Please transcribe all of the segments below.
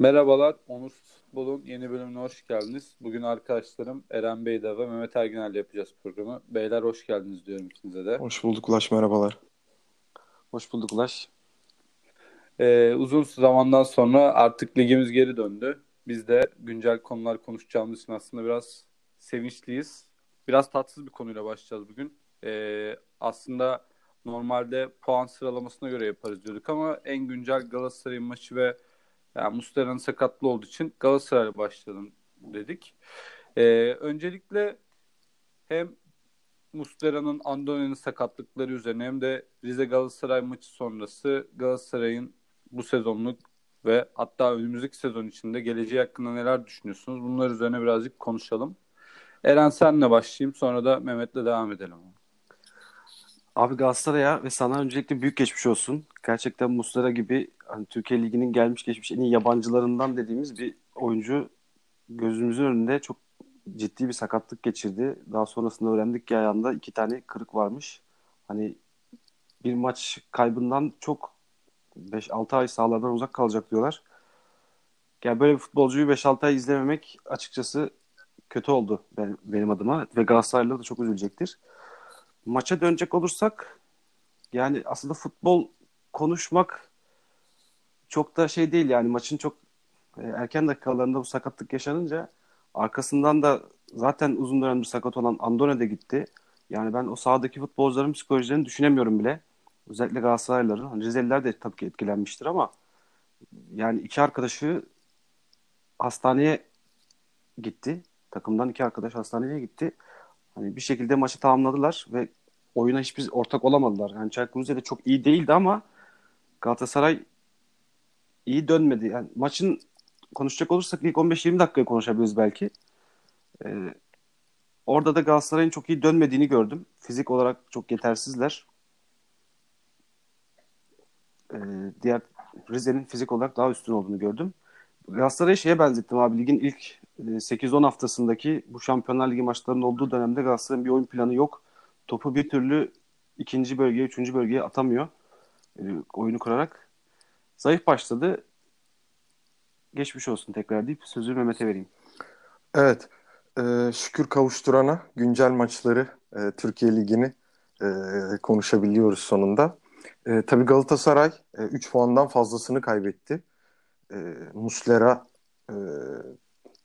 Merhabalar, Onur Futbol'un yeni bölümüne hoş geldiniz. Bugün arkadaşlarım Eren Bey'de ve Mehmet Erginel'le yapacağız programı. Beyler hoş geldiniz diyorum ikinize de. Hoş bulduk Ulaş, merhabalar. Hoş bulduk Ulaş. Ee, uzun zamandan sonra artık ligimiz geri döndü. Biz de güncel konular konuşacağımız için aslında biraz sevinçliyiz. Biraz tatsız bir konuyla başlayacağız bugün. Ee, aslında normalde puan sıralamasına göre yaparız diyorduk ama en güncel Galatasaray maçı ve yani Muslera'nın sakatlı olduğu için Galatasaray'la başlayalım dedik. Ee, öncelikle hem Muslera'nın Andone'nin sakatlıkları üzerine hem de Rize Galatasaray maçı sonrası Galatasaray'ın bu sezonluk ve hatta önümüzdeki sezon içinde geleceği hakkında neler düşünüyorsunuz? Bunlar üzerine birazcık konuşalım. Eren senle başlayayım sonra da Mehmet'le devam edelim. Abi Galatasaray'a ve sana öncelikle büyük geçmiş olsun. Gerçekten Muslera gibi hani Türkiye Ligi'nin gelmiş geçmiş en iyi yabancılarından dediğimiz bir oyuncu gözümüzün önünde çok ciddi bir sakatlık geçirdi. Daha sonrasında öğrendik ki ayağında iki tane kırık varmış. Hani bir maç kaybından çok 5-6 ay sahalardan uzak kalacak diyorlar. Yani böyle bir futbolcuyu 5-6 ay izlememek açıkçası kötü oldu benim, adıma ve Galatasaraylılar da çok üzülecektir. Maça dönecek olursak yani aslında futbol konuşmak çok da şey değil yani maçın çok e, erken dakikalarında bu sakatlık yaşanınca arkasından da zaten uzun dönemdir sakat olan Andone de gitti. Yani ben o sahadaki futbolcuların psikolojilerini düşünemiyorum bile. Özellikle Galatasaraylıların. Hani Rizeliler de tabii ki etkilenmiştir ama yani iki arkadaşı hastaneye gitti. Takımdan iki arkadaş hastaneye gitti. Hani bir şekilde maçı tamamladılar ve oyuna hiçbir ortak olamadılar. Yani Çaykur Rize de çok iyi değildi ama Galatasaray iyi dönmedi. Yani maçın konuşacak olursak ilk 15-20 dakikaya konuşabiliriz belki. Ee, orada da Galatasaray'ın çok iyi dönmediğini gördüm. Fizik olarak çok yetersizler. Ee, diğer Rize'nin fizik olarak daha üstün olduğunu gördüm. Galatasaray'ı şeye benzettim abi. Ligin ilk 8-10 haftasındaki bu Şampiyonlar Ligi maçlarının olduğu dönemde Galatasaray'ın bir oyun planı yok. Topu bir türlü ikinci bölgeye, üçüncü bölgeye atamıyor. E, oyunu kurarak. Zayıf başladı. Geçmiş olsun tekrar deyip sözü Mehmet'e vereyim. Evet. E, şükür kavuşturana güncel maçları e, Türkiye Ligi'ni e, konuşabiliyoruz sonunda. E, tabii Galatasaray 3 e, puandan fazlasını kaybetti. E, Muslera e,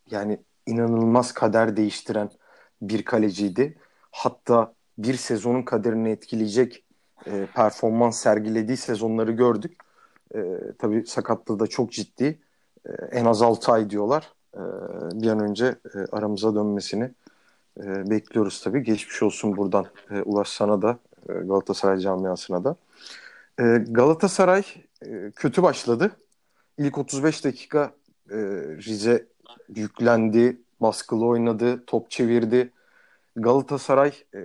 yani inanılmaz kader değiştiren bir kaleciydi. Hatta bir sezonun kaderini etkileyecek e, performans sergilediği sezonları gördük. E, tabii sakatlığı da çok ciddi. E, en az 6 ay diyorlar. E, bir an önce e, aramıza dönmesini e, bekliyoruz tabii. Geçmiş olsun buradan e, Ulaş sana da e, Galatasaray camiasına da. E, Galatasaray e, kötü başladı. İlk 35 dakika e, Rize yüklendi, baskılı oynadı, top çevirdi. Galatasaray e,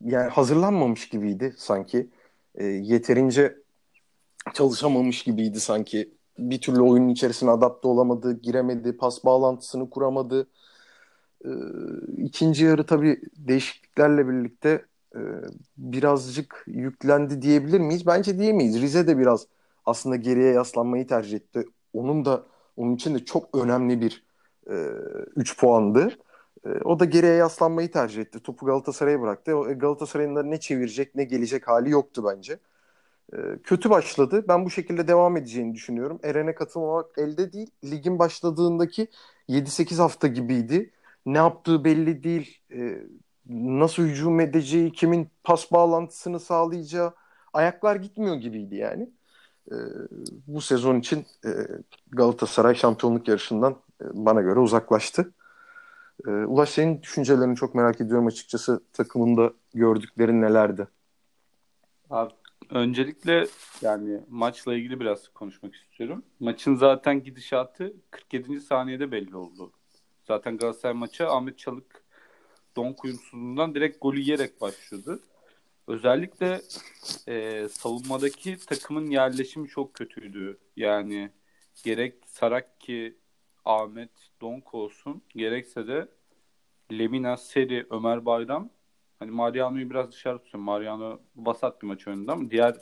yani hazırlanmamış gibiydi sanki. E, yeterince çalışamamış gibiydi sanki. Bir türlü oyunun içerisine adapte olamadı, giremedi, pas bağlantısını kuramadı. E, ikinci yarı tabii değişikliklerle birlikte e, birazcık yüklendi diyebilir miyiz? Bence diyemeyiz. Rize de biraz aslında geriye yaslanmayı tercih etti. Onun da onun için de çok önemli bir 3 e, puandı. E, o da geriye yaslanmayı tercih etti. Topu Galatasaray'a bıraktı. E, Galatasaray'ın ne çevirecek ne gelecek hali yoktu bence. E, kötü başladı. Ben bu şekilde devam edeceğini düşünüyorum. Eren'e katılmamak elde değil. Ligin başladığındaki 7-8 hafta gibiydi. Ne yaptığı belli değil. Nasıl hücum edeceği, kimin pas bağlantısını sağlayacağı ayaklar gitmiyor gibiydi yani. Bu sezon için Galatasaray şampiyonluk yarışından bana göre uzaklaştı. E, Ulaş senin düşüncelerini çok merak ediyorum açıkçası. Takımında gördüklerin nelerdi? Abi, öncelikle yani maçla ilgili biraz konuşmak istiyorum. Maçın zaten gidişatı 47. saniyede belli oldu. Zaten Galatasaray maçı Ahmet Çalık don uyumsuzluğundan direkt golü yiyerek başladı. Özellikle e, savunmadaki takımın yerleşimi çok kötüydü. Yani gerek Sarakki, Ahmet, Donk olsun gerekse de Lemina, Seri, Ömer Bayram hani Mariano'yu biraz dışarı tutuyorum. Mariano vasat bir maç oynadı ama diğer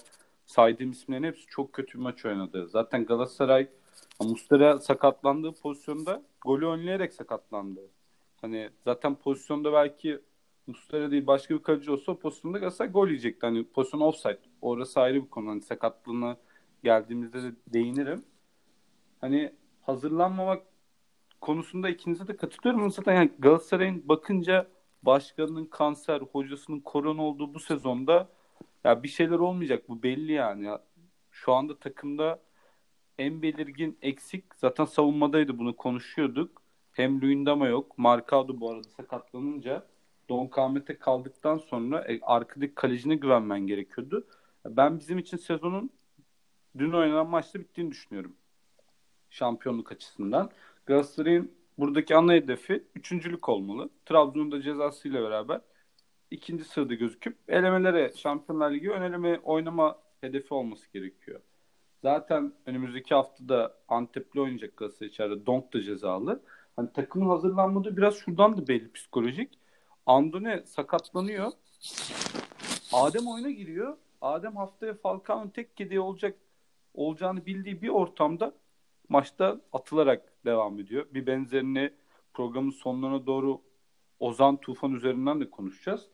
saydığım isimlerin hepsi çok kötü bir maç oynadı. Zaten Galatasaray Mustera sakatlandığı pozisyonda golü önleyerek sakatlandı. Hani zaten pozisyonda belki Mustera değil başka bir kaleci olsa pozisyonda Galatasaray gol yiyecekti. Hani pozisyon offside. Orası ayrı bir konu. Hani sakatlığına geldiğimizde de değinirim. Hani hazırlanmamak konusunda ikinize de katılıyorum. Zaten yani Galatasaray'ın bakınca başkanının kanser, hocasının korona olduğu bu sezonda ya bir şeyler olmayacak. Bu belli yani. Ya, şu anda takımda en belirgin eksik zaten savunmadaydı bunu konuşuyorduk. Hem Luyendama yok. Marcado bu arada sakatlanınca Don Kahmet'e kaldıktan sonra e, arkadaki kalecine güvenmen gerekiyordu. Ben bizim için sezonun dün oynanan maçta bittiğini düşünüyorum. Şampiyonluk açısından. Galatasaray'ın buradaki ana hedefi üçüncülük olmalı. Trabzon'un da cezasıyla beraber ikinci sırada gözüküp elemelere Şampiyonlar Ligi ön eleme oynama hedefi olması gerekiyor. Zaten önümüzdeki haftada Antep'le oynayacak Galatasaray içeride. Donk da cezalı. Hani takımın hazırlanmadığı biraz şuradan da belli psikolojik. Andone sakatlanıyor. Adem oyuna giriyor. Adem haftaya Falcao'nun tek yedeği olacak olacağını bildiği bir ortamda maçta atılarak devam ediyor. Bir benzerini programın sonlarına doğru Ozan Tufan üzerinden de konuşacağız.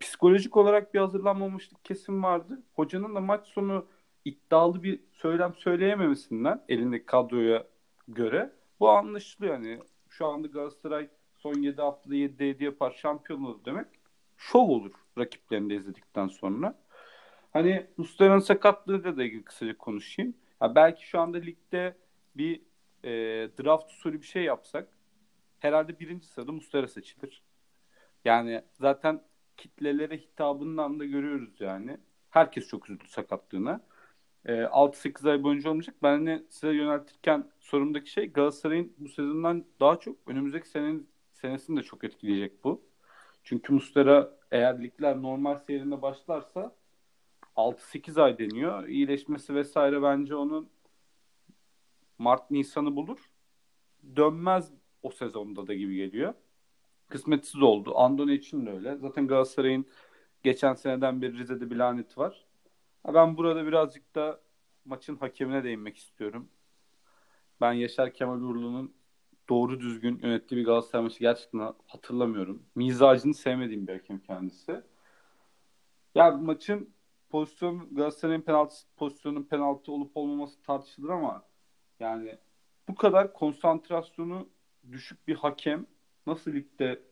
Psikolojik olarak bir hazırlanmamışlık kesin vardı. Hocanın da maç sonu iddialı bir söylem söyleyememesinden elindeki kadroya göre bu anlaşılıyor. Yani şu anda Galatasaray son 7 haftada 7'de 7 yapar şampiyon olur demek şov olur rakiplerini de izledikten sonra. Hani Muslera'nın sakatlığı da ilgili kısaca konuşayım. Ya belki şu anda ligde bir e, draft usulü bir şey yapsak herhalde birinci sırada Mustera seçilir. Yani zaten kitlelere hitabından da görüyoruz yani. Herkes çok üzüldü sakatlığına. E, 6-8 ay boyunca olmayacak. Ben de size yöneltirken sorumdaki şey Galatasaray'ın bu sezondan daha çok önümüzdeki senenin senesini de çok etkileyecek bu. Çünkü Mustera eğer ligler normal seyrinde başlarsa 6-8 ay deniyor. İyileşmesi vesaire bence onun Mart Nisan'ı bulur. Dönmez o sezonda da gibi geliyor. Kısmetsiz oldu. Andone için de öyle. Zaten Galatasaray'ın geçen seneden beri Rize'de bir laneti var. Ben burada birazcık da maçın hakemine değinmek istiyorum. Ben Yaşar Kemal Uğurlu'nun doğru düzgün yönettiği bir Galatasaray maçı gerçekten hatırlamıyorum. Mizacını sevmediğim bir hakem kendisi. Ya maçın pozisyon Galatasaray'ın penaltı pozisyonun penaltı olup olmaması tartışılır ama yani bu kadar konsantrasyonu düşük bir hakem nasıl ligde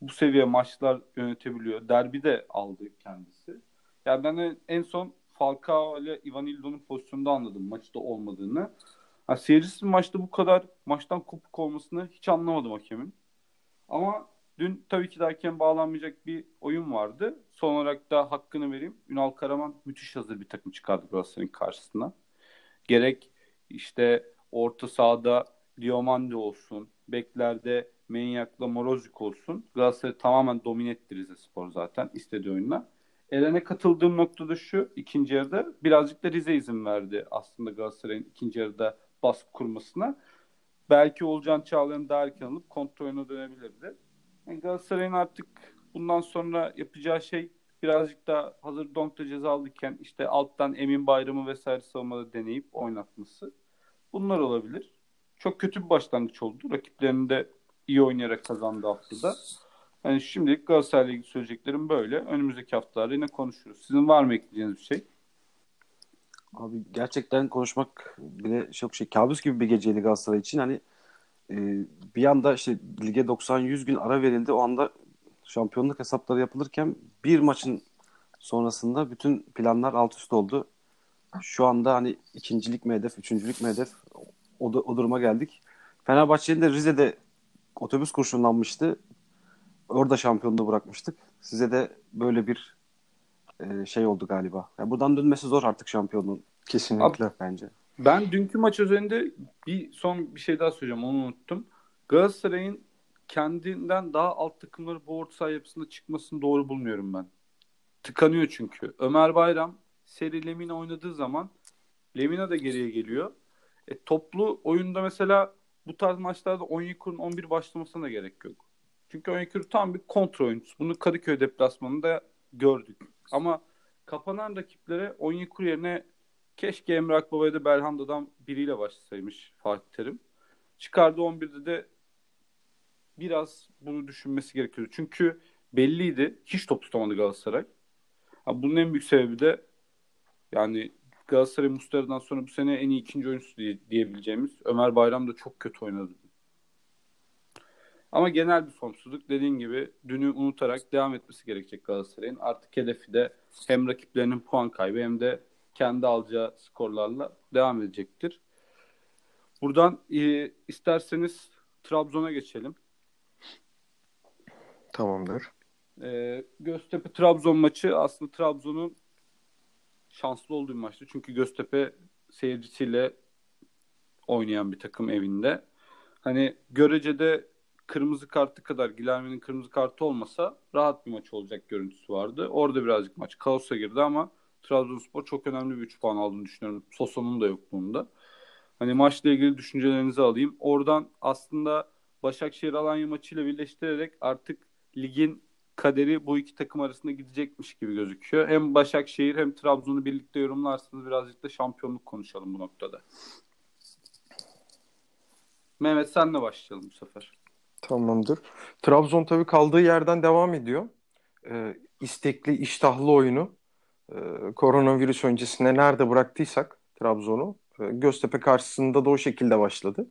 bu seviye maçlar yönetebiliyor? Derbi de aldı kendisi. Yani ben en son Falcao ile Ivanildo'nun pozisyonunda anladım maçta olmadığını. Yani seyircisiz maçta bu kadar maçtan kopuk olmasını hiç anlamadım hakemin. Ama dün tabii ki de hakem bağlanmayacak bir oyun vardı. Son olarak da hakkını vereyim. Ünal Karaman müthiş hazır bir takım çıkardı Galatasaray'ın karşısına. Gerek işte orta sahada Diomande olsun, beklerde Menyak'la Morozik olsun. Galatasaray tamamen domine etti Spor zaten istediği oyunla. Eren'e katıldığım noktada şu ikinci yarıda birazcık da Rize izin verdi aslında Galatasaray'ın ikinci yarıda baskı kurmasına. Belki Olcan Çağlayan'ı daha erken alıp kontrolüne dönebilirdi. Yani Galatasaray'ın artık bundan sonra yapacağı şey birazcık daha hazır Donk'ta cezalıyken işte alttan Emin Bayramı vesaire savunmada deneyip oynatması. Bunlar olabilir. Çok kötü bir başlangıç oldu. Rakiplerini de iyi oynayarak kazandı haftada. Yani şimdilik Galatasaray'la ilgili söyleyeceklerim böyle. Önümüzdeki haftalarda yine konuşuruz. Sizin var mı ekleyeceğiniz bir şey? Abi gerçekten konuşmak bile çok şey kabus gibi bir geceydi Galatasaray için. Hani e, bir anda işte lige 90-100 gün ara verildi. O anda şampiyonluk hesapları yapılırken bir maçın sonrasında bütün planlar alt üst oldu. Şu anda hani ikincilik mi hedef, üçüncülük mü hedef o, o duruma geldik. Fenerbahçe'nin de Rize'de otobüs kurşunlanmıştı. Orada şampiyonluğu bırakmıştık. Size de böyle bir e, şey oldu galiba. Yani buradan dönmesi zor artık şampiyonluğun. Kesinlikle. Abi, bence. Ben dünkü maç üzerinde bir son bir şey daha söyleyeceğim onu unuttum. Galatasaray'ın kendinden daha alt takımları bu orta saha yapısında çıkmasını doğru bulmuyorum ben. Tıkanıyor çünkü. Ömer Bayram seri Lemina oynadığı zaman Lemina da geriye geliyor. E, toplu oyunda mesela bu tarz maçlarda Onyekuru'nun 11 başlamasına da gerek yok. Çünkü Onyekuru tam bir kontrol oyuncusu. Bunu Kadıköy deplasmanında gördük. Ama kapanan rakiplere Onyekuru yerine keşke Emre Akbaba'ya da Belhanda'dan biriyle başlasaymış Fatih Terim. Çıkardı 11'de de biraz bunu düşünmesi gerekiyordu. Çünkü belliydi. Hiç top tutamadı Galatasaray. Ha, bunun en büyük sebebi de yani Galatasaray Muslera'dan sonra bu sene en iyi ikinci oyuncusu diye, diyebileceğimiz Ömer Bayram da çok kötü oynadı. Ama genel bir formsuzluk dediğin gibi dünü unutarak devam etmesi gerekecek Galatasaray'ın. Artık hedefi de hem rakiplerinin puan kaybı hem de kendi alacağı skorlarla devam edecektir. Buradan e, isterseniz Trabzon'a geçelim. Tamamdır. E, Göztepe Trabzon maçı aslında Trabzon'un şanslı olduğu bir maçtı. Çünkü Göztepe seyircisiyle oynayan bir takım evinde. Hani görecede kırmızı kartı kadar Gilerme'nin kırmızı kartı olmasa rahat bir maç olacak görüntüsü vardı. Orada birazcık maç kaosa girdi ama Trabzonspor çok önemli bir 3 puan aldığını düşünüyorum. Soson'un da yokluğunda. Hani maçla ilgili düşüncelerinizi alayım. Oradan aslında Başakşehir Alanya maçıyla birleştirerek artık ligin kaderi bu iki takım arasında gidecekmiş gibi gözüküyor. Hem Başakşehir hem Trabzon'u birlikte yorumlarsınız. Birazcık da şampiyonluk konuşalım bu noktada. Mehmet senle başlayalım bu sefer. Tamamdır. Trabzon tabii kaldığı yerden devam ediyor. Ee, istekli, iştahlı oyunu e, koronavirüs öncesinde nerede bıraktıysak Trabzon'u e, Göztepe karşısında da o şekilde başladı.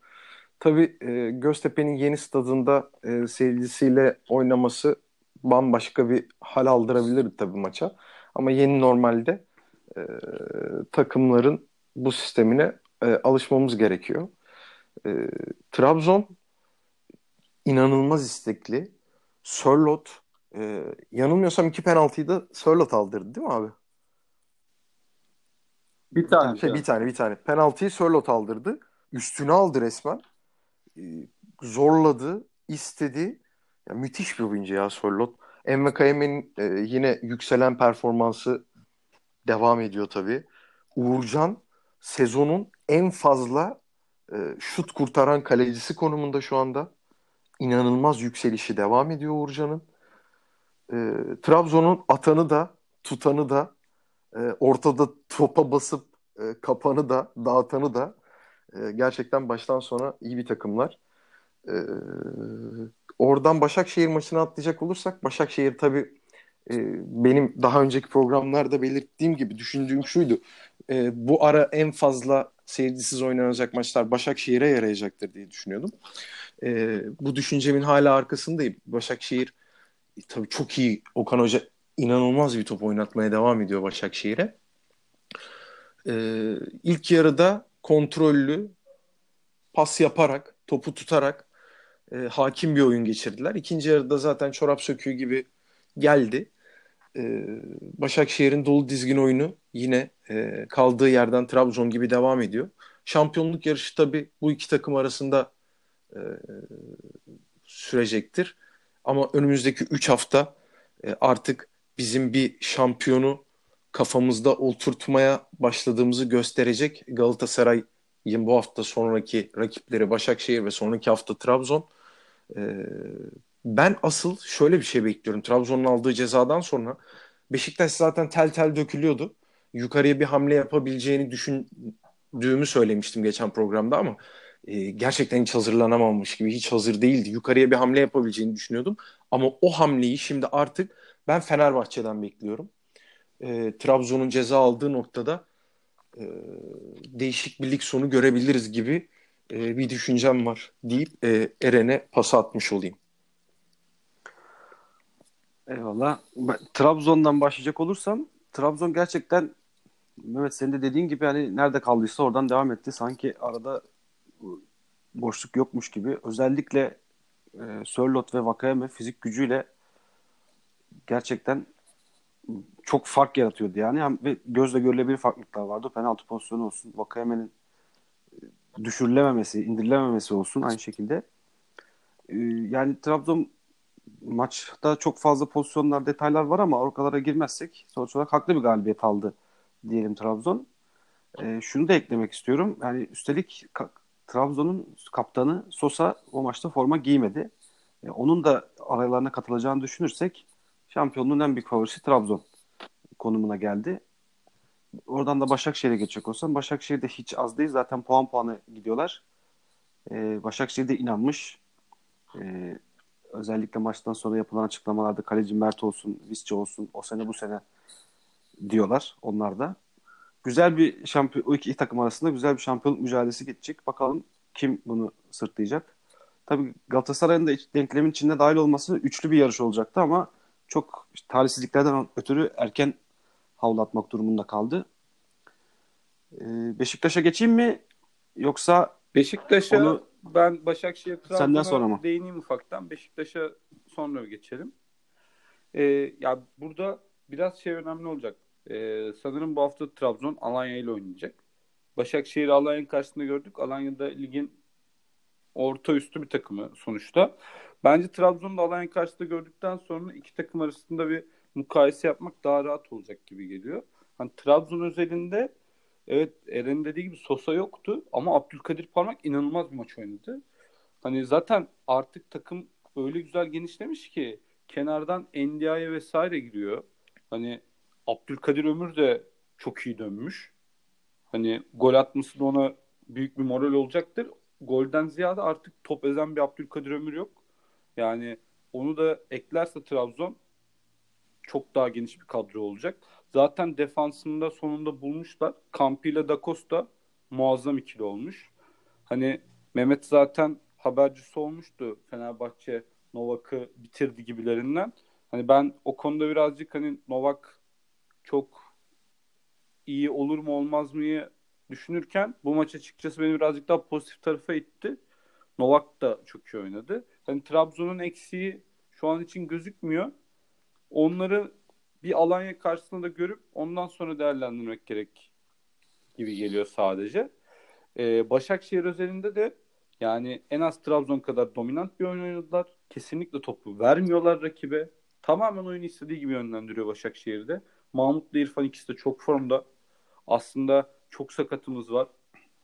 Tabii e, Göztepe'nin yeni stadında e, seyircisiyle oynaması bambaşka bir hal aldırabilirdi tabii maça. Ama yeni normalde e, takımların bu sistemine e, alışmamız gerekiyor. E, Trabzon inanılmaz istekli. Sörlot e, yanılmıyorsam iki penaltıyı da Sörlot aldırdı değil mi abi? Bir tane. Şey, bir tane bir tane. Penaltıyı Sörlot aldırdı. Üstüne aldı resmen. E, zorladı, istedi. Ya, müthiş bir oyuncu ya Sörlot. Envekayeme'nin e, yine yükselen performansı devam ediyor tabii. Uğurcan sezonun en fazla e, şut kurtaran kalecisi konumunda şu anda. İnanılmaz yükselişi devam ediyor Uğurcan'ın. E, Trabzon'un atanı da tutanı da e, ortada topa basıp e, kapanı da dağıtanı da e, gerçekten baştan sona iyi bir takımlar. E, oradan Başakşehir maçına atlayacak olursak Başakşehir tabii e, benim daha önceki programlarda belirttiğim gibi düşündüğüm şuydu. E, bu ara en fazla seyircisiz oynanacak maçlar Başakşehir'e yarayacaktır diye düşünüyordum. Bu düşüncemin hala arkasındayım. Başakşehir e, tabii çok iyi. Okan Hoca inanılmaz bir top oynatmaya devam ediyor Başakşehir'e. E, ilk yarıda kontrollü pas yaparak, topu tutarak e, hakim bir oyun geçirdiler. İkinci yarıda zaten çorap söküğü gibi geldi. E, Başakşehir'in dolu dizgin oyunu yine e, kaldığı yerden Trabzon gibi devam ediyor. Şampiyonluk yarışı tabii bu iki takım arasında e, sürecektir. Ama önümüzdeki 3 hafta e, artık bizim bir şampiyonu kafamızda oturtmaya başladığımızı gösterecek Galatasaray'ın bu hafta sonraki rakipleri Başakşehir ve sonraki hafta Trabzon. E, ben asıl şöyle bir şey bekliyorum. Trabzon'un aldığı cezadan sonra Beşiktaş zaten tel tel dökülüyordu. Yukarıya bir hamle yapabileceğini düşündüğümü söylemiştim geçen programda ama e, gerçekten hiç hazırlanamamış gibi, hiç hazır değildi. Yukarıya bir hamle yapabileceğini düşünüyordum. Ama o hamleyi şimdi artık ben Fenerbahçe'den bekliyorum. E, Trabzon'un ceza aldığı noktada e, değişik bir lig sonu görebiliriz gibi e, bir düşüncem var deyip e, Eren'e pas atmış olayım. Eyvallah. Trabzon'dan başlayacak olursam Trabzon gerçekten Mehmet senin de dediğin gibi hani nerede kaldıysa oradan devam etti. Sanki arada boşluk yokmuş gibi. Özellikle e, Sörlot ve Vakayeme fizik gücüyle gerçekten çok fark yaratıyordu yani. yani ve gözle görülebilir farklılıklar vardı. Penaltı pozisyonu olsun. Vakayeme'nin e, düşürülememesi, indirilememesi olsun aynı şekilde. E, yani Trabzon maçta çok fazla pozisyonlar, detaylar var ama orkalara girmezsek sonuç olarak haklı bir galibiyet aldı diyelim Trabzon. E, şunu da eklemek istiyorum. Yani üstelik Trabzon'un kaptanı Sosa o maçta forma giymedi. Onun da aralarına katılacağını düşünürsek şampiyonluğun en büyük favorisi Trabzon. konumuna geldi. Oradan da Başakşehir'e geçecek olsam Başakşehir de hiç az değil. Zaten puan puanı gidiyorlar. Ee, Başakşehir de inanmış. Ee, özellikle maçtan sonra yapılan açıklamalarda kaleci Mert olsun, Visca olsun o sene bu sene diyorlar onlar da. Güzel bir şampiyon, o iki takım arasında güzel bir şampiyonluk mücadelesi geçecek. Bakalım kim bunu sırtlayacak. Tabii Galatasaray'ın da denklemin içinde dahil olması üçlü bir yarış olacaktı ama çok işte, talihsizliklerden ötürü erken havlu atmak durumunda kaldı. Ee, Beşiktaş'a geçeyim mi? Yoksa Beşiktaş'a onu... ben Başakşehir Trabzon'a sonra mı? değineyim ufaktan. Beşiktaş'a sonra geçelim. Ee, ya burada biraz şey önemli olacak. Ee, sanırım bu hafta Trabzon Alanya ile oynayacak. Başakşehir Alanya'nın karşısında gördük. Alanya'da ligin orta üstü bir takımı sonuçta. Bence Trabzon'da Alanya karşısında gördükten sonra iki takım arasında bir mukayese yapmak daha rahat olacak gibi geliyor. Hani Trabzon özelinde evet Eren dediği gibi Sosa yoktu ama Abdülkadir Parmak inanılmaz bir maç oynadı. Hani zaten artık takım öyle güzel genişlemiş ki kenardan NDI'ye vesaire giriyor. Hani Abdülkadir Ömür de çok iyi dönmüş. Hani gol atması da ona büyük bir moral olacaktır. Golden ziyade artık top ezen bir Abdülkadir Ömür yok. Yani onu da eklerse Trabzon çok daha geniş bir kadro olacak. Zaten defansında sonunda bulmuşlar. Campi ile Da muazzam ikili olmuş. Hani Mehmet zaten habercisi olmuştu Fenerbahçe Novak'ı bitirdi gibilerinden. Hani ben o konuda birazcık hani Novak çok iyi olur mu olmaz mı düşünürken bu maç açıkçası beni birazcık daha pozitif tarafa itti. Novak da çok iyi oynadı. Hani Trabzon'un eksiği şu an için gözükmüyor. Onları bir Alanya karşısında da görüp ondan sonra değerlendirmek gerek gibi geliyor sadece. Ee, Başakşehir özelinde de yani en az Trabzon kadar dominant bir oyun oynadılar. Kesinlikle topu vermiyorlar rakibe. Tamamen oyunu istediği gibi yönlendiriyor Başakşehir'de. Mahmut'la İrfan ikisi de çok formda. Aslında çok sakatımız var.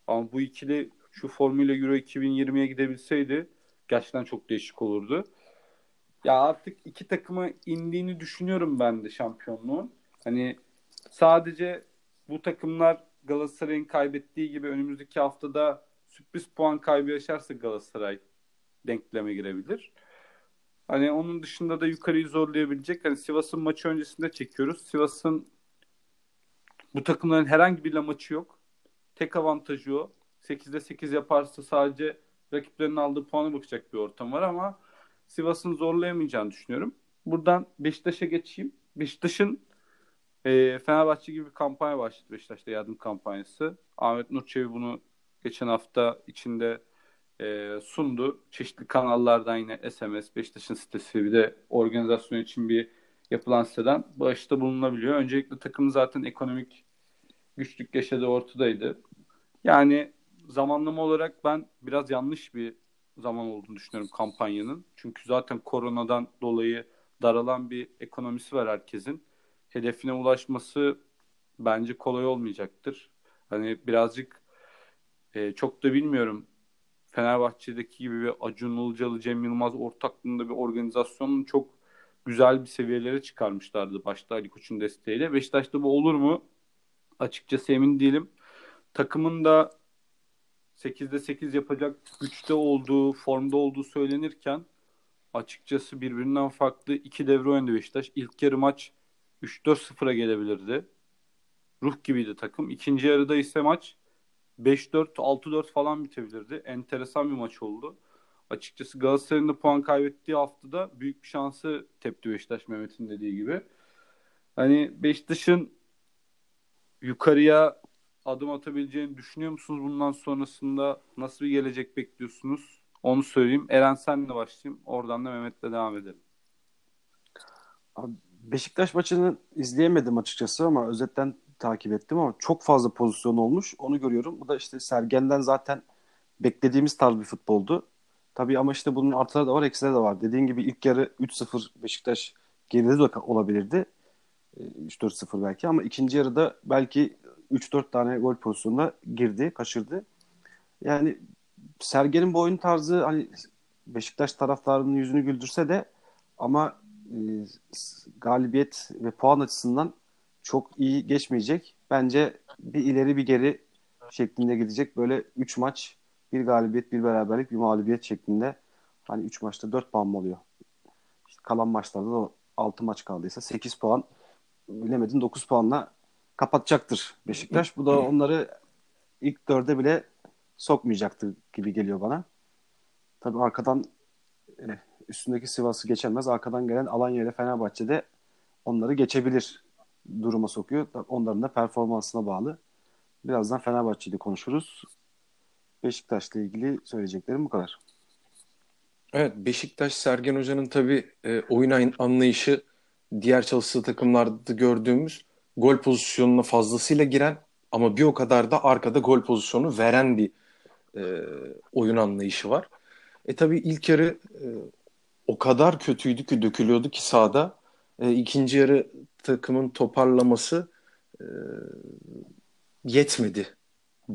Ama bu ikili şu formuyla Euro 2020'ye gidebilseydi gerçekten çok değişik olurdu. Ya artık iki takıma indiğini düşünüyorum ben de şampiyonluğun. Hani sadece bu takımlar Galatasaray'ın kaybettiği gibi önümüzdeki haftada sürpriz puan kaybı yaşarsa Galatasaray denkleme girebilir. Hani onun dışında da yukarıyı zorlayabilecek. Hani Sivas'ın maçı öncesinde çekiyoruz. Sivas'ın bu takımların herhangi bir maçı yok. Tek avantajı o. 8'de 8 yaparsa sadece rakiplerinin aldığı puanı bakacak bir ortam var ama Sivas'ın zorlayamayacağını düşünüyorum. Buradan Beşiktaş'a geçeyim. Beşiktaş'ın e, Fenerbahçe gibi bir kampanya başladı Beşiktaş'ta yardım kampanyası. Ahmet Nurçevi bunu geçen hafta içinde e, sundu. Çeşitli kanallardan yine SMS, Beşiktaş'ın sitesi bir de organizasyon için bir yapılan siteden bağışta bulunabiliyor. Öncelikle takım zaten ekonomik güçlük yaşadığı ortadaydı. Yani zamanlama olarak ben biraz yanlış bir zaman olduğunu düşünüyorum kampanyanın. Çünkü zaten koronadan dolayı daralan bir ekonomisi var herkesin. Hedefine ulaşması bence kolay olmayacaktır. Hani birazcık e, çok da bilmiyorum Fenerbahçe'deki gibi bir Acun Ilıcalı, Cem Yılmaz ortaklığında bir organizasyonun çok güzel bir seviyelere çıkarmışlardı başta Ali Koç'un desteğiyle. Beşiktaş'ta bu olur mu? Açıkçası emin değilim. Takımın da 8'de 8 yapacak güçte olduğu, formda olduğu söylenirken açıkçası birbirinden farklı iki devre oynadı Beşiktaş. İlk yarı maç 3-4-0'a gelebilirdi. Ruh gibiydi takım. İkinci yarıda ise maç 5-4, 6-4 falan bitebilirdi. Enteresan bir maç oldu. Açıkçası Galatasaray'ın da puan kaybettiği haftada büyük bir şansı tepti Beşiktaş Mehmet'in dediği gibi. Hani Beşiktaş'ın yukarıya adım atabileceğini düşünüyor musunuz bundan sonrasında? Nasıl bir gelecek bekliyorsunuz? Onu söyleyeyim. Eren senle başlayayım. Oradan da Mehmet'le devam edelim. Beşiktaş maçını izleyemedim açıkçası ama özetten takip ettim ama çok fazla pozisyon olmuş. Onu görüyorum. Bu da işte Sergen'den zaten beklediğimiz tarz bir futboldu. Tabii ama işte bunun artıları da var, eksileri de var. Dediğin gibi ilk yarı 3-0 Beşiktaş geride de olabilirdi. 3-4-0 ee, belki ama ikinci yarıda belki 3-4 tane gol pozisyonuna girdi, kaçırdı. Yani Sergen'in bu oyun tarzı hani Beşiktaş taraftarının yüzünü güldürse de ama e, galibiyet ve puan açısından çok iyi geçmeyecek. Bence bir ileri bir geri şeklinde gidecek. Böyle 3 maç, bir galibiyet, bir beraberlik, bir mağlubiyet şeklinde. Hani 3 maçta 4 puan mı oluyor? İşte kalan maçlarda da 6 maç kaldıysa 8 puan bilemedin 9 puanla kapatacaktır Beşiktaş. Bu da onları ilk dörde bile sokmayacaktı gibi geliyor bana. Tabii arkadan e, üstündeki Sivas'ı geçemez. Arkadan gelen Alanya ile Fenerbahçe'de onları geçebilir duruma sokuyor. Onların da performansına bağlı. Birazdan Fenerbahçe'de konuşuruz. Beşiktaş'la ilgili söyleyeceklerim bu kadar. Evet Beşiktaş Sergen Hoca'nın tabii e, oyun anlayışı diğer çalıştığı takımlarda gördüğümüz gol pozisyonuna fazlasıyla giren ama bir o kadar da arkada gol pozisyonu veren bir e, oyun anlayışı var. E tabii ilk yarı e, o kadar kötüydü ki dökülüyordu ki sahada. E, ikinci yarı takımın toparlaması e, yetmedi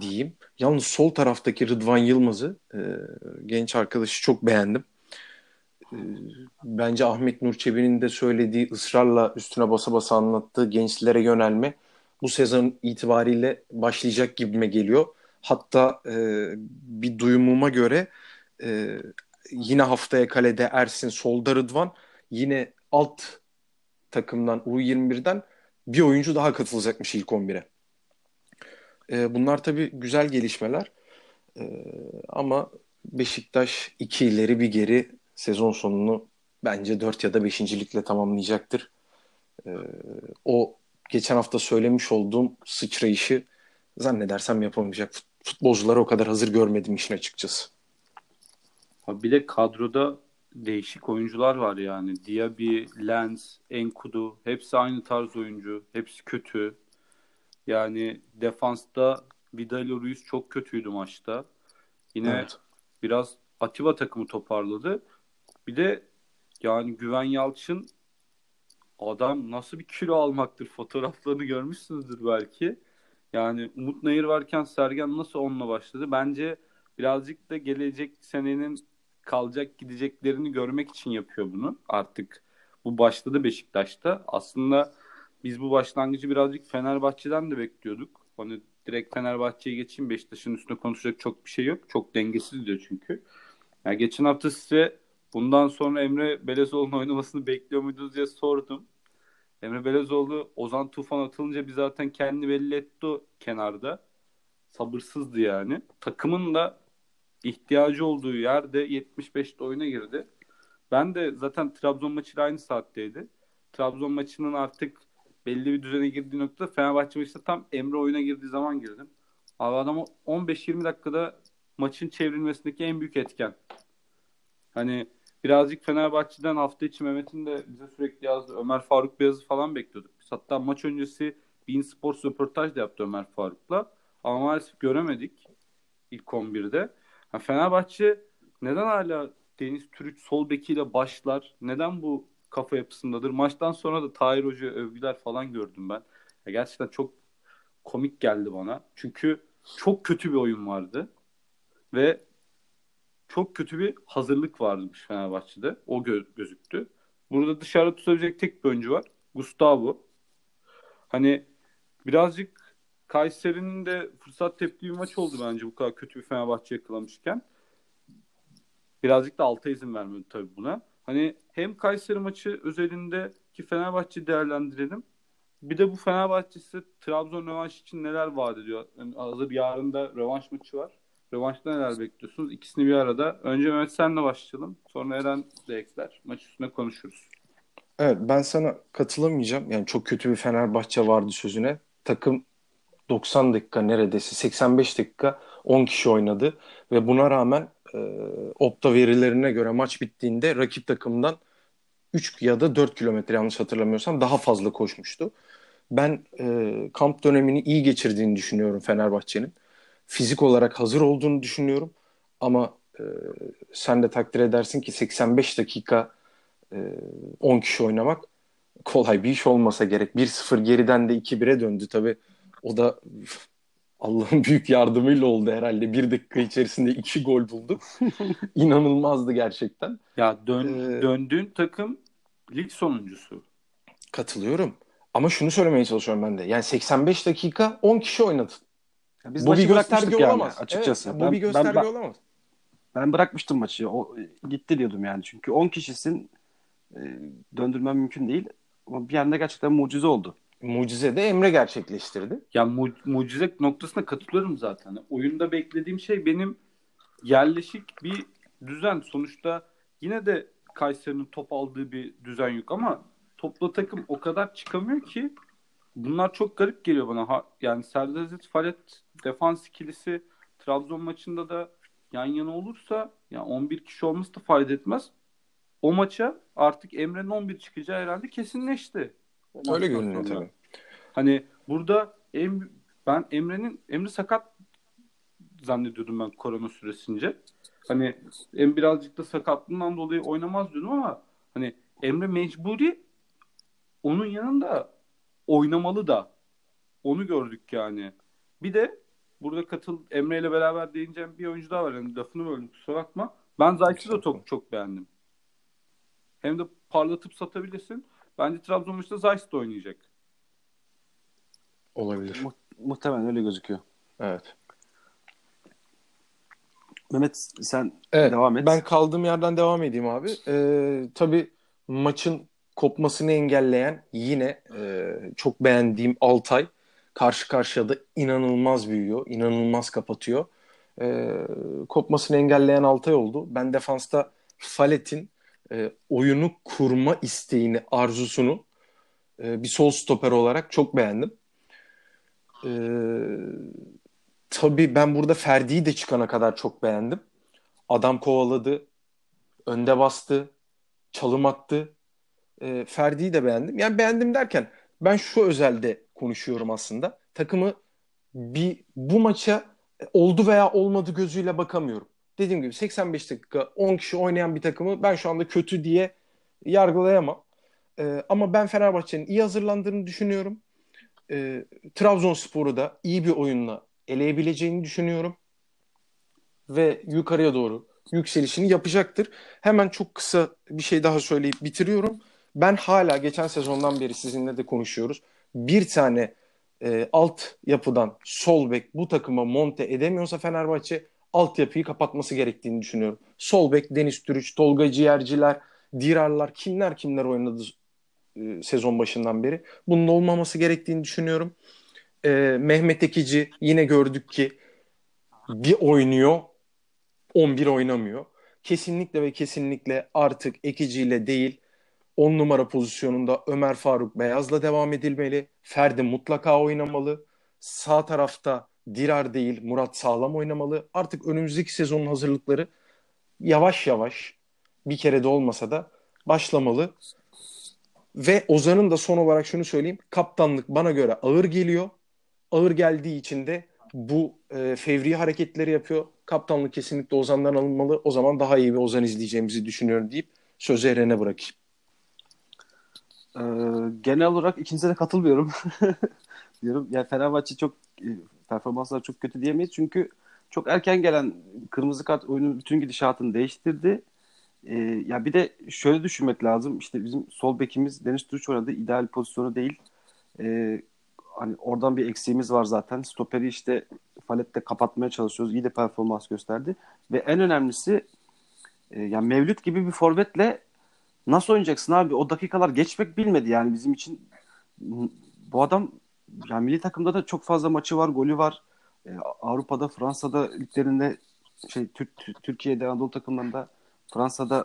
diyeyim. Yalnız sol taraftaki Rıdvan Yılmaz'ı e, genç arkadaşı çok beğendim. E, bence Ahmet Nur Çebi'nin de söylediği ısrarla üstüne basa basa anlattığı gençlere yönelme bu sezon itibariyle başlayacak gibime geliyor. Hatta e, bir duyumuma göre e, yine haftaya kalede Ersin, solda Rıdvan, yine alt takımdan U21'den bir oyuncu daha katılacakmış ilk 11'e. E, bunlar tabii güzel gelişmeler. E, ama Beşiktaş iki ileri bir geri sezon sonunu bence 4 ya da 5. likle tamamlayacaktır. E, o geçen hafta söylemiş olduğum sıçrayışı zannedersem yapamayacak. Futbolcuları o kadar hazır görmedim işin açıkçası. Abi bir de kadroda değişik oyuncular var yani. Diaby, Lens, Enkudu hepsi aynı tarz oyuncu. Hepsi kötü. Yani defansta Vidal Ruiz çok kötüydü maçta. Yine evet. biraz Atiba takımı toparladı. Bir de yani Güven Yalçın adam nasıl bir kilo almaktır fotoğraflarını görmüşsünüzdür belki. Yani Umut Nayır varken Sergen nasıl onunla başladı? Bence birazcık da gelecek senenin kalacak gideceklerini görmek için yapıyor bunu. Artık bu başladı Beşiktaş'ta. Aslında biz bu başlangıcı birazcık Fenerbahçe'den de bekliyorduk. Hani direkt Fenerbahçe'ye geçeyim. Beşiktaş'ın üstüne konuşacak çok bir şey yok. Çok dengesiz diyor çünkü. Yani geçen hafta size bundan sonra Emre Belezoğlu'nun oynamasını bekliyor muydunuz diye sordum. Emre Belezoğlu Ozan Tufan atılınca bir zaten kendi belli etti kenarda. Sabırsızdı yani. Takımın da ihtiyacı olduğu yerde 75'te oyuna girdi. Ben de zaten Trabzon maçıyla aynı saatteydi. Trabzon maçının artık belli bir düzene girdiği noktada Fenerbahçe maçında tam Emre oyuna girdiği zaman girdim. Abi adam 15-20 dakikada maçın çevrilmesindeki en büyük etken. Hani birazcık Fenerbahçe'den hafta içi Mehmet'in de bize sürekli yazdı. Ömer Faruk Beyaz'ı falan bekliyorduk. Biz hatta maç öncesi Bein Sports röportaj da yaptı Ömer Faruk'la. Ama maalesef göremedik ilk 11'de. Yani Fenerbahçe neden hala Deniz Türüç sol bekiyle başlar? Neden bu kafa yapısındadır? Maçtan sonra da Tahir Hoca övgüler falan gördüm ben. Ya gerçekten çok komik geldi bana. Çünkü çok kötü bir oyun vardı. Ve çok kötü bir hazırlık varmış Fenerbahçe'de. O gö- gözüktü. Burada dışarıda tutabilecek tek bir oyuncu var. Gustavo. Hani birazcık Kayseri'nin de fırsat tepki bir maç oldu bence bu kadar kötü bir Fenerbahçe yakalamışken. Birazcık da alta izin vermedi tabii buna. Hani hem Kayseri maçı özelinde ki Fenerbahçe değerlendirelim. Bir de bu Fenerbahçe'si Trabzon rövanş için neler vaat ediyor? Yani hazır yarın da rövanş maçı var. Rövanşta neler bekliyorsunuz? İkisini bir arada. Önce Mehmet senle başlayalım. Sonra Eren de ekler. Maç üstüne konuşuruz. Evet ben sana katılamayacağım. Yani çok kötü bir Fenerbahçe vardı sözüne. Takım 90 dakika neredeyse 85 dakika 10 kişi oynadı ve buna rağmen e, Opta verilerine göre maç bittiğinde rakip takımdan 3 ya da 4 kilometre yanlış hatırlamıyorsam daha fazla koşmuştu. Ben e, kamp dönemini iyi geçirdiğini düşünüyorum Fenerbahçe'nin fizik olarak hazır olduğunu düşünüyorum. Ama e, sen de takdir edersin ki 85 dakika e, 10 kişi oynamak kolay bir iş olmasa gerek. 1-0 geriden de 2-1'e döndü tabi. O da Allah'ın büyük yardımıyla oldu herhalde. Bir dakika içerisinde iki gol bulduk. İnanılmazdı gerçekten. Ya dön, ee, döndüğün takım lig sonuncusu. Katılıyorum. Ama şunu söylemeye çalışıyorum ben de. Yani 85 dakika 10 kişi oynadın. Ya biz Bu bir maçı gösterge yani olamaz. açıkçası. Evet, Ben- bu bir ben- gösterge ben- olamaz. Ben bırakmıştım maçı. O gitti diyordum yani. Çünkü 10 kişisin e, döndürmem mümkün değil. Ama bir anda gerçekten mucize oldu. Mucize de Emre gerçekleştirdi. Ya mu- mucize noktasına katılıyorum zaten. Oyunda beklediğim şey benim yerleşik bir düzen. Sonuçta yine de Kayseri'nin top aldığı bir düzen yok ama topla takım o kadar çıkamıyor ki bunlar çok garip geliyor bana. Ha, yani Serdar Aziz Faret defans ikilisi Trabzon maçında da yan yana olursa yani 11 kişi olması da fayda etmez. O maça artık Emre'nin 11 çıkacağı herhalde kesinleşti. O Öyle görünüyor tabii. Hani burada en, ben Emre'nin Emre sakat zannediyordum ben korona süresince. Hani en birazcık da sakatlığından dolayı oynamaz diyordum ama hani Emre mecburi onun yanında oynamalı da. Onu gördük yani. Bir de burada katıl Emre ile beraber değineceğim bir oyuncu daha var. Yani lafını böldüm kusura bakma. Ben Zayt'ı da çok, çok beğendim. Hem de parlatıp satabilirsin. Bence Trabzon maçında Zayt de oynayacak. Olabilir. Mu- muhtemelen öyle gözüküyor. Evet. Mehmet sen Evet, devam et. Ben kaldığım yerden devam edeyim abi. Ee, tabii maçın kopmasını engelleyen yine e, çok beğendiğim Altay karşı karşıya da inanılmaz büyüyor, inanılmaz kapatıyor. Ee, kopmasını engelleyen Altay oldu. Ben defansta Falet'in e, oyunu kurma isteğini, arzusunu e, bir sol stoper olarak çok beğendim. Ee, tabii ben burada Ferdi'yi de çıkana kadar çok beğendim. Adam kovaladı, önde bastı, çalım attı. E, Ferdi'yi de beğendim. Yani beğendim derken ben şu özelde konuşuyorum aslında. Takımı bir bu maça oldu veya olmadı gözüyle bakamıyorum. Dediğim gibi 85 dakika 10 kişi oynayan bir takımı ben şu anda kötü diye yargılayamam. E, ama ben Fenerbahçe'nin iyi hazırlandığını düşünüyorum. E, Trabzonspor'u da iyi bir oyunla eleyebileceğini düşünüyorum ve yukarıya doğru yükselişini yapacaktır. Hemen çok kısa bir şey daha söyleyip bitiriyorum. Ben hala geçen sezondan beri sizinle de konuşuyoruz. Bir tane e, alt yapıdan sol bek bu takıma monte edemiyorsa Fenerbahçe altyapıyı kapatması gerektiğini düşünüyorum. Sol bek Deniz Türüç, Tolga Ciğerciler, Dirarlar kimler kimler oynadı e, sezon başından beri. Bunun olmaması gerektiğini düşünüyorum. E, Mehmet Ekici yine gördük ki bir oynuyor 11 oynamıyor. Kesinlikle ve kesinlikle artık ekiciyle değil 10 numara pozisyonunda Ömer Faruk Beyaz'la devam edilmeli. Ferdi mutlaka oynamalı. Sağ tarafta Dirar değil Murat Sağlam oynamalı. Artık önümüzdeki sezonun hazırlıkları yavaş yavaş bir kere de olmasa da başlamalı. Ve Ozan'ın da son olarak şunu söyleyeyim. Kaptanlık bana göre ağır geliyor. Ağır geldiği için de bu e, fevri hareketleri yapıyor. Kaptanlık kesinlikle Ozan'dan alınmalı. O zaman daha iyi bir Ozan izleyeceğimizi düşünüyorum deyip sözü Eren'e bırakayım. Ee, genel olarak ikinize de katılmıyorum. Diyorum yani Fenerbahçe çok e, performanslar çok kötü diyemeyiz çünkü çok erken gelen kırmızı kart oyunun bütün gidişatını değiştirdi. Ee, ya bir de şöyle düşünmek lazım. İşte bizim sol bekimiz Deniz Türüç oynadı. ideal pozisyonu değil. Ee, hani oradan bir eksiğimiz var zaten. Stoperi işte Falet'te kapatmaya çalışıyoruz. İyi de performans gösterdi. Ve en önemlisi e, yani Mevlüt gibi bir forvetle nasıl oynayacaksın abi? O dakikalar geçmek bilmedi yani bizim için. Bu adam yani milli takımda da çok fazla maçı var, golü var. E, Avrupa'da, Fransa'da liglerinde şey Türk, Türkiye'de Anadolu takımlarında Fransa'da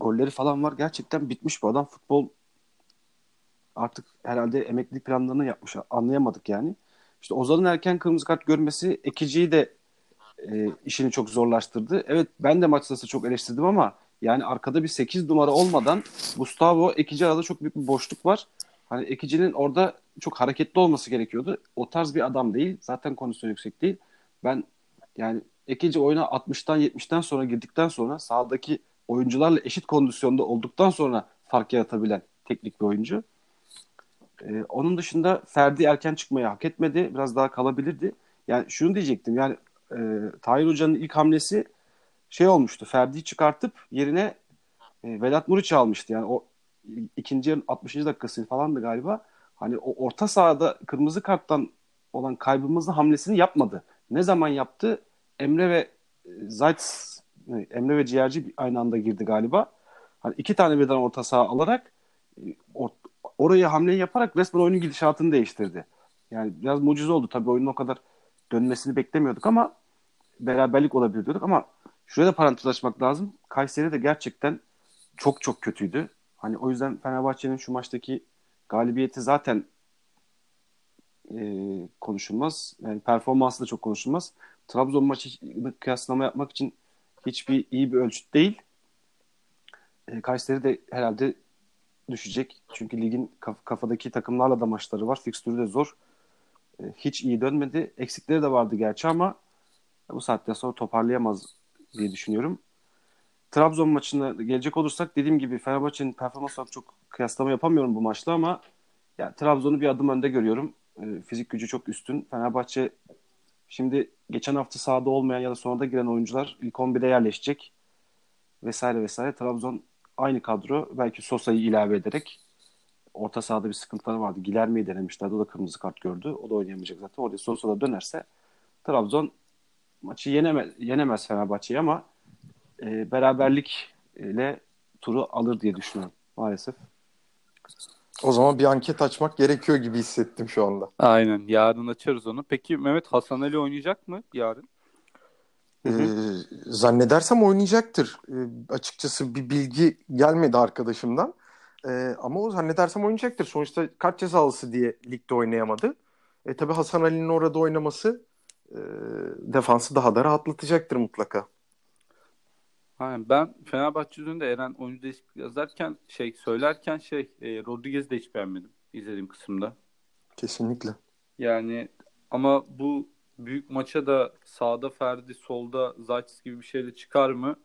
golleri falan var. Gerçekten bitmiş bu adam. Futbol artık herhalde emeklilik planlarını yapmış. Anlayamadık yani. İşte Ozan'ın erken kırmızı kart görmesi Ekici'yi de e, işini çok zorlaştırdı. Evet ben de maç sırası çok eleştirdim ama yani arkada bir 8 numara olmadan Gustavo Ekici arada çok büyük bir boşluk var. Hani Ekici'nin orada çok hareketli olması gerekiyordu. O tarz bir adam değil. Zaten kondisyon yüksek değil. Ben yani Ekici oyuna 60'tan 70'ten sonra girdikten sonra sahadaki oyuncularla eşit kondisyonda olduktan sonra fark yaratabilen teknik bir oyuncu. Ee, onun dışında Ferdi erken çıkmayı hak etmedi. Biraz daha kalabilirdi. Yani şunu diyecektim. Yani e, Tahir Hoca'nın ilk hamlesi şey olmuştu. Ferdi'yi çıkartıp yerine e, Vedat Muriç'i almıştı. Yani o ikinci yarın 60. dakikası falandı galiba. Hani o orta sahada kırmızı karttan olan kaybımızın hamlesini yapmadı. Ne zaman yaptı? Emre ve e, Zayt Emre ve Ciğerci aynı anda girdi galiba. Hani iki tane birden orta saha alarak e, or, oraya hamleyi yaparak resmen oyunun gidişatını değiştirdi. Yani biraz mucize oldu. Tabii oyunun o kadar dönmesini beklemiyorduk ama beraberlik olabilir diyorduk ama şuraya da parantez açmak lazım. Kayseri de gerçekten çok çok kötüydü. Hani o yüzden Fenerbahçe'nin şu maçtaki galibiyeti zaten e, konuşulmaz. Yani performansı da çok konuşulmaz. Trabzon maçını kıyaslama yapmak için hiçbir iyi bir ölçüt değil. E, Kayseri de herhalde düşecek. Çünkü ligin kaf- kafadaki takımlarla da maçları var. Fikstürü de zor. E, hiç iyi dönmedi. Eksikleri de vardı gerçi ama bu saatten sonra toparlayamaz diye düşünüyorum. Trabzon maçına gelecek olursak dediğim gibi Fenerbahçe'nin performansı çok kıyaslama yapamıyorum bu maçla ama ya Trabzon'u bir adım önde görüyorum. E, fizik gücü çok üstün. Fenerbahçe şimdi geçen hafta sahada olmayan ya da sonra da giren oyuncular ilk 11'e yerleşecek vesaire vesaire. Trabzon aynı kadro belki Sosa'yı ilave ederek orta sahada bir sıkıntıları vardı. Gilerme'yi denemişlerdi. O da kırmızı kart gördü. O da oynayamayacak zaten. Orada Sosa da dönerse Trabzon maçı yenemez, yenemez Fenerbahçe'yi ama e, beraberlikle turu alır diye düşünüyorum maalesef. O zaman bir anket açmak gerekiyor gibi hissettim şu anda. Aynen. Yarın açarız onu. Peki Mehmet Hasan Ali oynayacak mı yarın? Ee, zannedersem oynayacaktır. Ee, açıkçası bir bilgi gelmedi arkadaşımdan. Ee, ama o zannedersem oynayacaktır. Sonuçta kart cezalısı diye ligde oynayamadı. E, tabii Hasan Ali'nin orada oynaması e, defansı daha da rahatlatacaktır mutlaka. Aynen. Ben Fenerbahçe üzerinde Eren oyuncu değişikliği yazarken şey söylerken şey e, Rodriguez'i de hiç beğenmedim izlediğim kısımda. Kesinlikle. Yani ama bu büyük maça da sağda Ferdi, solda Zaytis gibi bir şeyle çıkar mı?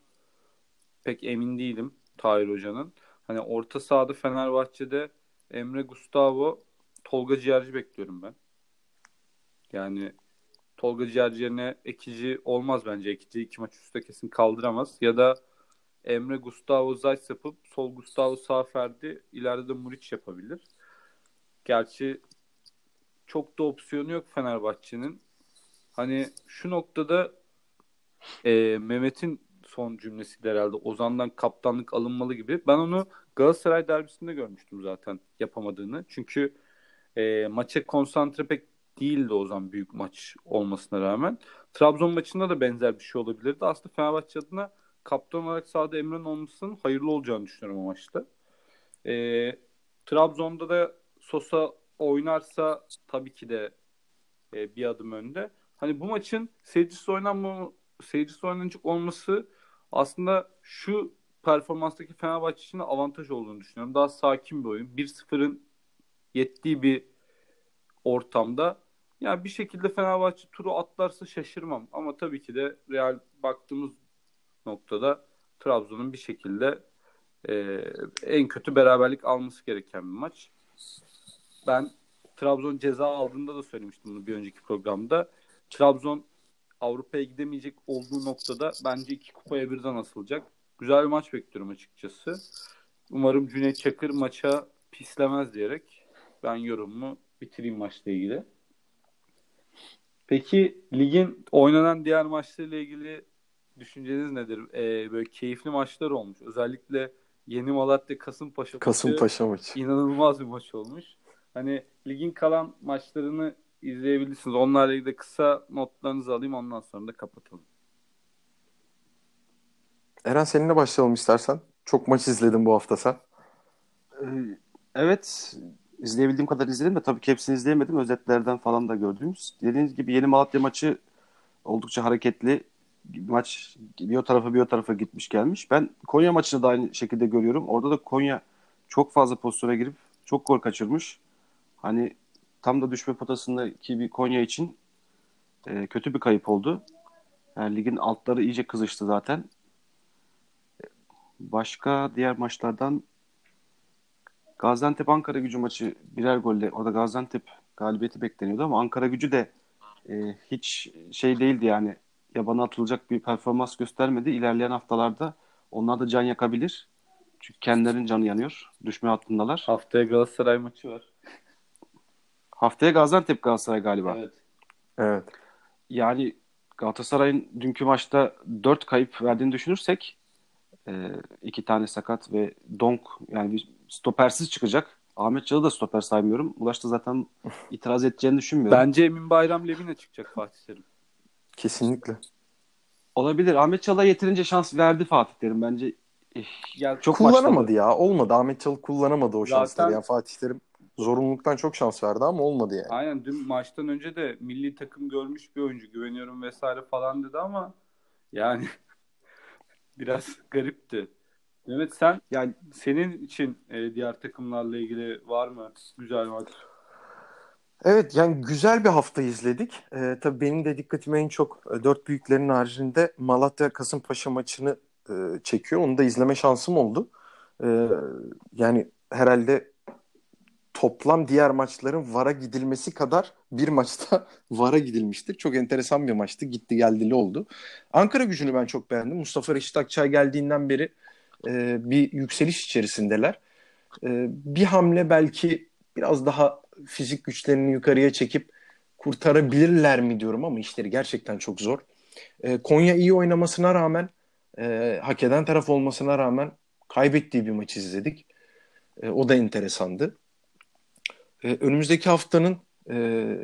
Pek emin değilim Tahir Hoca'nın. Hani orta sahada Fenerbahçe'de Emre Gustavo, Tolga Ciğerci bekliyorum ben. Yani Tolga Ciğerci Ekici olmaz bence. Ekici iki maç üstte kesin kaldıramaz. Ya da Emre Gustavo Zayt yapıp sol Gustavo sağ Ferdi ileride de Muriç yapabilir. Gerçi çok da opsiyonu yok Fenerbahçe'nin. Hani şu noktada e, Mehmet'in son cümlesi de herhalde Ozan'dan kaptanlık alınmalı gibi. Ben onu Galatasaray derbisinde görmüştüm zaten yapamadığını. Çünkü e, maça konsantre pek değildi Ozan büyük maç olmasına rağmen. Trabzon maçında da benzer bir şey olabilirdi. Aslında Fenerbahçe adına kaptan olarak sahada Emre'nin olmasının hayırlı olacağını düşünüyorum o maçta. E, Trabzon'da da Sosa oynarsa tabii ki de e, bir adım önde. Hani bu maçın seyircisi oynanma seyircisi oynanacak olması aslında şu performanstaki Fenerbahçe için avantaj olduğunu düşünüyorum. Daha sakin bir oyun. 1-0'ın yettiği bir ortamda yani bir şekilde Fenerbahçe turu atlarsa şaşırmam. Ama tabii ki de real baktığımız noktada Trabzon'un bir şekilde e, en kötü beraberlik alması gereken bir maç. Ben Trabzon ceza aldığında da söylemiştim bunu bir önceki programda. Trabzon Avrupa'ya gidemeyecek olduğu noktada bence iki kupaya birden asılacak. Güzel bir maç bekliyorum açıkçası. Umarım Cüneyt Çakır maça pislemez diyerek ben yorumumu bitireyim maçla ilgili. Peki ligin oynanan diğer maçlarıyla ilgili düşünceniz nedir? Ee, böyle keyifli maçlar olmuş. Özellikle Yeni Malatya Kasımpaşa, Kasımpaşa maçı. inanılmaz bir maç olmuş. Hani ligin kalan maçlarını izleyebilirsiniz. Onlarla ilgili de kısa notlarınızı alayım ondan sonra da kapatalım. Eren seninle başlayalım istersen. Çok maç izledim bu hafta sen. Ee, evet izleyebildiğim kadar izledim de tabii ki hepsini izleyemedim. Özetlerden falan da gördüğümüz. Dediğiniz gibi yeni Malatya maçı oldukça hareketli. Maç bir o tarafa bir o tarafa gitmiş gelmiş. Ben Konya maçını da aynı şekilde görüyorum. Orada da Konya çok fazla pozisyona girip çok gol kaçırmış. Hani tam da düşme potasındaki bir Konya için e, kötü bir kayıp oldu. Yani ligin altları iyice kızıştı zaten. Başka diğer maçlardan Gaziantep Ankara gücü maçı birer golle. Orada Gaziantep galibiyeti bekleniyordu ama Ankara gücü de e, hiç şey değildi yani yabana atılacak bir performans göstermedi. İlerleyen haftalarda onlar da can yakabilir. Çünkü kendilerinin canı yanıyor. Düşme hattındalar. Haftaya Galatasaray maçı var. Haftaya Gaziantep Galatasaray galiba. Evet. Evet. Yani Galatasaray'ın dünkü maçta 4 kayıp verdiğini düşünürsek e, iki tane sakat ve Donk yani bir stopersiz çıkacak. Ahmet Çalı da stoper saymıyorum. Ulaş da zaten itiraz edeceğini düşünmüyorum. Bence Emin Bayram Levine çıkacak Fatih Terim. Kesinlikle. Olabilir. Ahmet Çalı'ya yeterince şans verdi Fatih Terim. Bence eh, Ya çok kullanamadı maçta- ya. Olmadı. Ahmet Çalık kullanamadı o Zaten- şansları. Yani Fatih Terim zorunluluktan çok şans verdi ama olmadı yani. Aynen dün maçtan önce de milli takım görmüş bir oyuncu güveniyorum vesaire falan dedi ama yani biraz garipti. Mehmet sen Yani senin için e, diğer takımlarla ilgili var mı güzel maç? Evet yani güzel bir hafta izledik. Ee, tabii benim de dikkatimi en çok e, dört büyüklerin haricinde Malatya Kasımpaşa maçını e, çekiyor. Onu da izleme şansım oldu. Ee, yani herhalde toplam diğer maçların VAR'a gidilmesi kadar bir maçta VAR'a gidilmiştir. Çok enteresan bir maçtı. Gitti geldili oldu. Ankara gücünü ben çok beğendim. Mustafa Reşit Akçay geldiğinden beri e, bir yükseliş içerisindeler. E, bir hamle belki biraz daha fizik güçlerini yukarıya çekip kurtarabilirler mi diyorum ama işleri gerçekten çok zor. E, Konya iyi oynamasına rağmen e, hak eden taraf olmasına rağmen kaybettiği bir maç izledik. E, o da enteresandı. E, önümüzdeki haftanın e,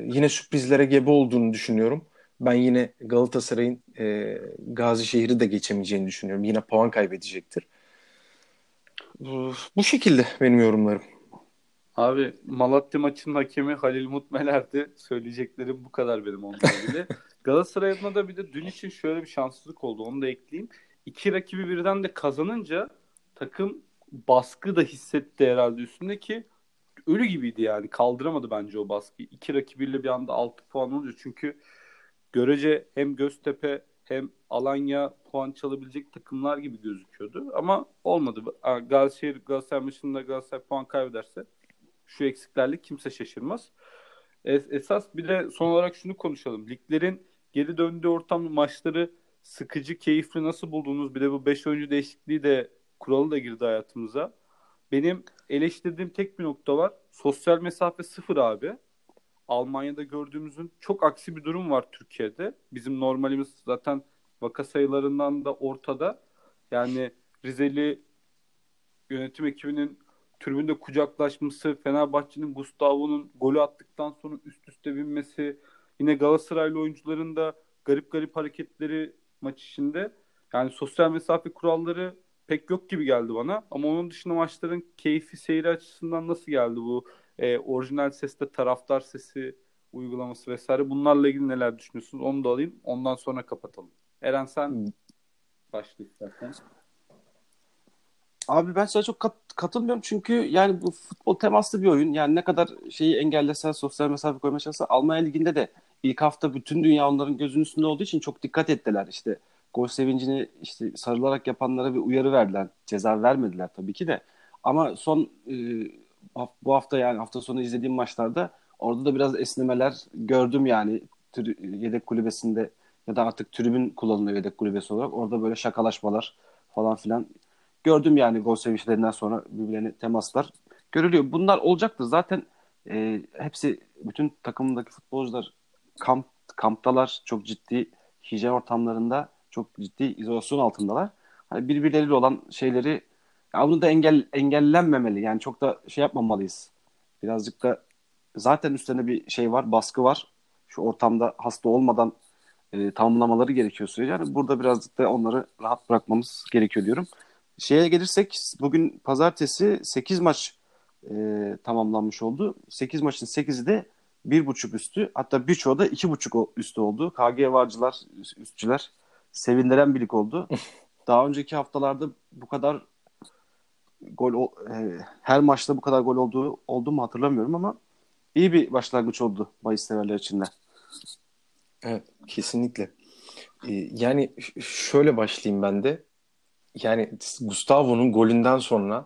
yine sürprizlere gebe olduğunu düşünüyorum. Ben yine Galatasaray'ın e, Gazişehir'i de geçemeyeceğini düşünüyorum. Yine puan kaybedecektir. Bu şekilde benim yorumlarım. Abi Malatya maçının hakemi Halil Mutmeler'di. Söyleyeceklerim bu kadar benim onunla ilgili. Galatasaray adına da bir de dün için şöyle bir şanssızlık oldu. Onu da ekleyeyim. İki rakibi birden de kazanınca takım baskı da hissetti herhalde üstünde ki ölü gibiydi yani. Kaldıramadı bence o baskıyı. İki rakibiyle bir anda 6 puan olunca çünkü görece hem Göztepe hem Alanya puan çalabilecek takımlar gibi gözüküyordu. Ama olmadı. Galatasaray, Galatasaray maçında Galatasaray puan kaybederse şu eksiklerle kimse şaşırmaz. Es- esas bir de son olarak şunu konuşalım. Liglerin geri döndüğü ortam maçları sıkıcı, keyifli nasıl buldunuz? Bir de bu 5 oyuncu değişikliği de kuralı da girdi hayatımıza. Benim eleştirdiğim tek bir nokta var. Sosyal mesafe sıfır abi. Almanya'da gördüğümüzün çok aksi bir durum var Türkiye'de. Bizim normalimiz zaten vaka sayılarından da ortada. Yani Rizeli yönetim ekibinin tribünde kucaklaşması, Fenerbahçe'nin Gustavo'nun golü attıktan sonra üst üste binmesi, yine Galatasaraylı oyuncuların da garip garip hareketleri maç içinde. Yani sosyal mesafe kuralları pek yok gibi geldi bana. Ama onun dışında maçların keyfi seyri açısından nasıl geldi bu e, orijinal seste taraftar sesi uygulaması vesaire. Bunlarla ilgili neler düşünüyorsunuz? Onu da alayım. Ondan sonra kapatalım. Eren sen başla istersen. Abi ben sana çok kat- katılmıyorum çünkü yani bu futbol temaslı bir oyun. Yani ne kadar şeyi engellesen, sosyal mesafe koymaya çalışsa Almanya Ligi'nde de ilk hafta bütün dünya onların gözünün üstünde olduğu için çok dikkat ettiler. İşte gol sevincini işte sarılarak yapanlara bir uyarı verdiler. Ceza vermediler tabii ki de. Ama son e, bu hafta yani hafta sonu izlediğim maçlarda orada da biraz esnemeler gördüm yani yedek kulübesinde ya da artık tribün kullanılıyor yedek kulübesi olarak. Orada böyle şakalaşmalar falan filan gördüm yani gol sevinçlerinden sonra birbirlerine temaslar görülüyor. Bunlar olacaktır. Zaten e, hepsi bütün takımındaki futbolcular kamp kamptalar çok ciddi hijyen ortamlarında çok ciddi izolasyon altındalar. Hani birbirleriyle olan şeyleri ya bunu da engel engellenmemeli. Yani çok da şey yapmamalıyız. Birazcık da zaten üstlerine bir şey var, baskı var. Şu ortamda hasta olmadan e, tamamlamaları gerekiyor sürece. Yani burada birazcık da onları rahat bırakmamız gerekiyor diyorum. Şeye gelirsek bugün pazartesi 8 maç e, tamamlanmış oldu. 8 maçın 8'i de 1.5 üstü hatta birçoğu da 2.5 üstü oldu. KG varcılar, üstçüler sevindiren bir lig oldu. Daha önceki haftalarda bu kadar gol e, her maçta bu kadar gol olduğu oldu mu hatırlamıyorum ama iyi bir başlangıç oldu bahis severler için de. Evet, kesinlikle. Ee, yani şöyle başlayayım ben de. Yani Gustavo'nun golünden sonra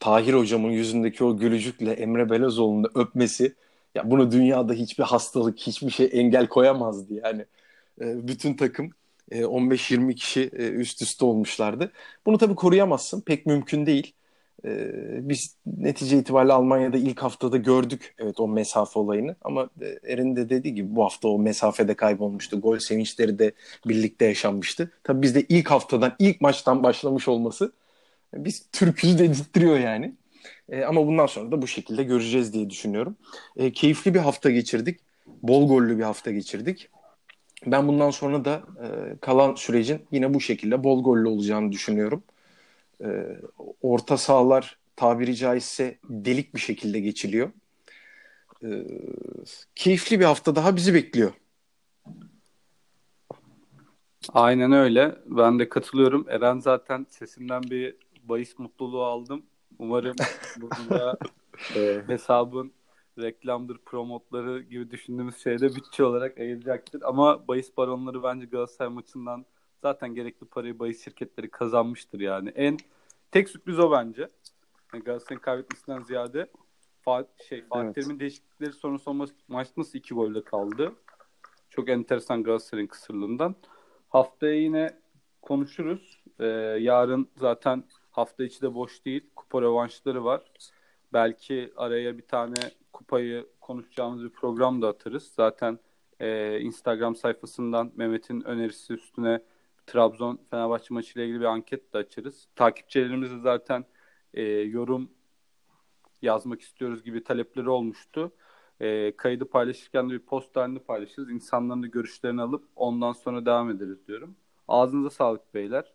Tahir hocamın yüzündeki o gülücükle Emre Belezoğlu'nu öpmesi ya bunu dünyada hiçbir hastalık, hiçbir şey engel koyamazdı yani. Ee, bütün takım e, 15-20 kişi e, üst üste olmuşlardı. Bunu tabii koruyamazsın. Pek mümkün değil. E, biz netice itibariyle Almanya'da ilk haftada gördük evet o mesafe olayını ama e, Erin de dediği gibi bu hafta o mesafede kaybolmuştu. Gol sevinçleri de birlikte yaşanmıştı. Tabii bizde ilk haftadan ilk maçtan başlamış olması biz Türk'üz dedirtiyor yani. E, ama bundan sonra da bu şekilde göreceğiz diye düşünüyorum. E, keyifli bir hafta geçirdik. Bol gollü bir hafta geçirdik. Ben bundan sonra da e, kalan sürecin yine bu şekilde bol gollü olacağını düşünüyorum. E, orta sahalar tabiri caizse delik bir şekilde geçiliyor. E, keyifli bir hafta daha bizi bekliyor. Aynen öyle. Ben de katılıyorum. Eren zaten sesinden bir bahis mutluluğu aldım. Umarım burada e, hesabın reklamdır, promotları gibi düşündüğümüz şeyde bütçe olarak ayıracaktır. Ama bahis baronları bence Galatasaray maçından zaten gerekli parayı bahis şirketleri kazanmıştır yani. En tek sürpriz o bence. Yani Galatasaray'ın kaybetmesinden ziyade Fatih, şey, Fatih Evet. Terim'in değişiklikleri sonrası maç nasıl iki golde kaldı? Çok enteresan Galatasaray'ın kısırlığından. Haftaya yine konuşuruz. Ee, yarın zaten hafta içi de boş değil. Kupa rövanşları var. Belki araya bir tane kupayı konuşacağımız bir program da atarız. Zaten e, Instagram sayfasından Mehmet'in önerisi üstüne Trabzon Fenerbahçe maçıyla ilgili bir anket de açarız. Takipçilerimiz de zaten e, yorum yazmak istiyoruz gibi talepleri olmuştu. E, kaydı paylaşırken de bir post halinde paylaşırız. İnsanların da görüşlerini alıp ondan sonra devam ederiz diyorum. Ağzınıza sağlık beyler.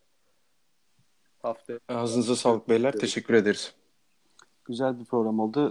Haftaya Ağzınıza sağlık beyler. Teşekkür ederiz. Güzel bir program oldu.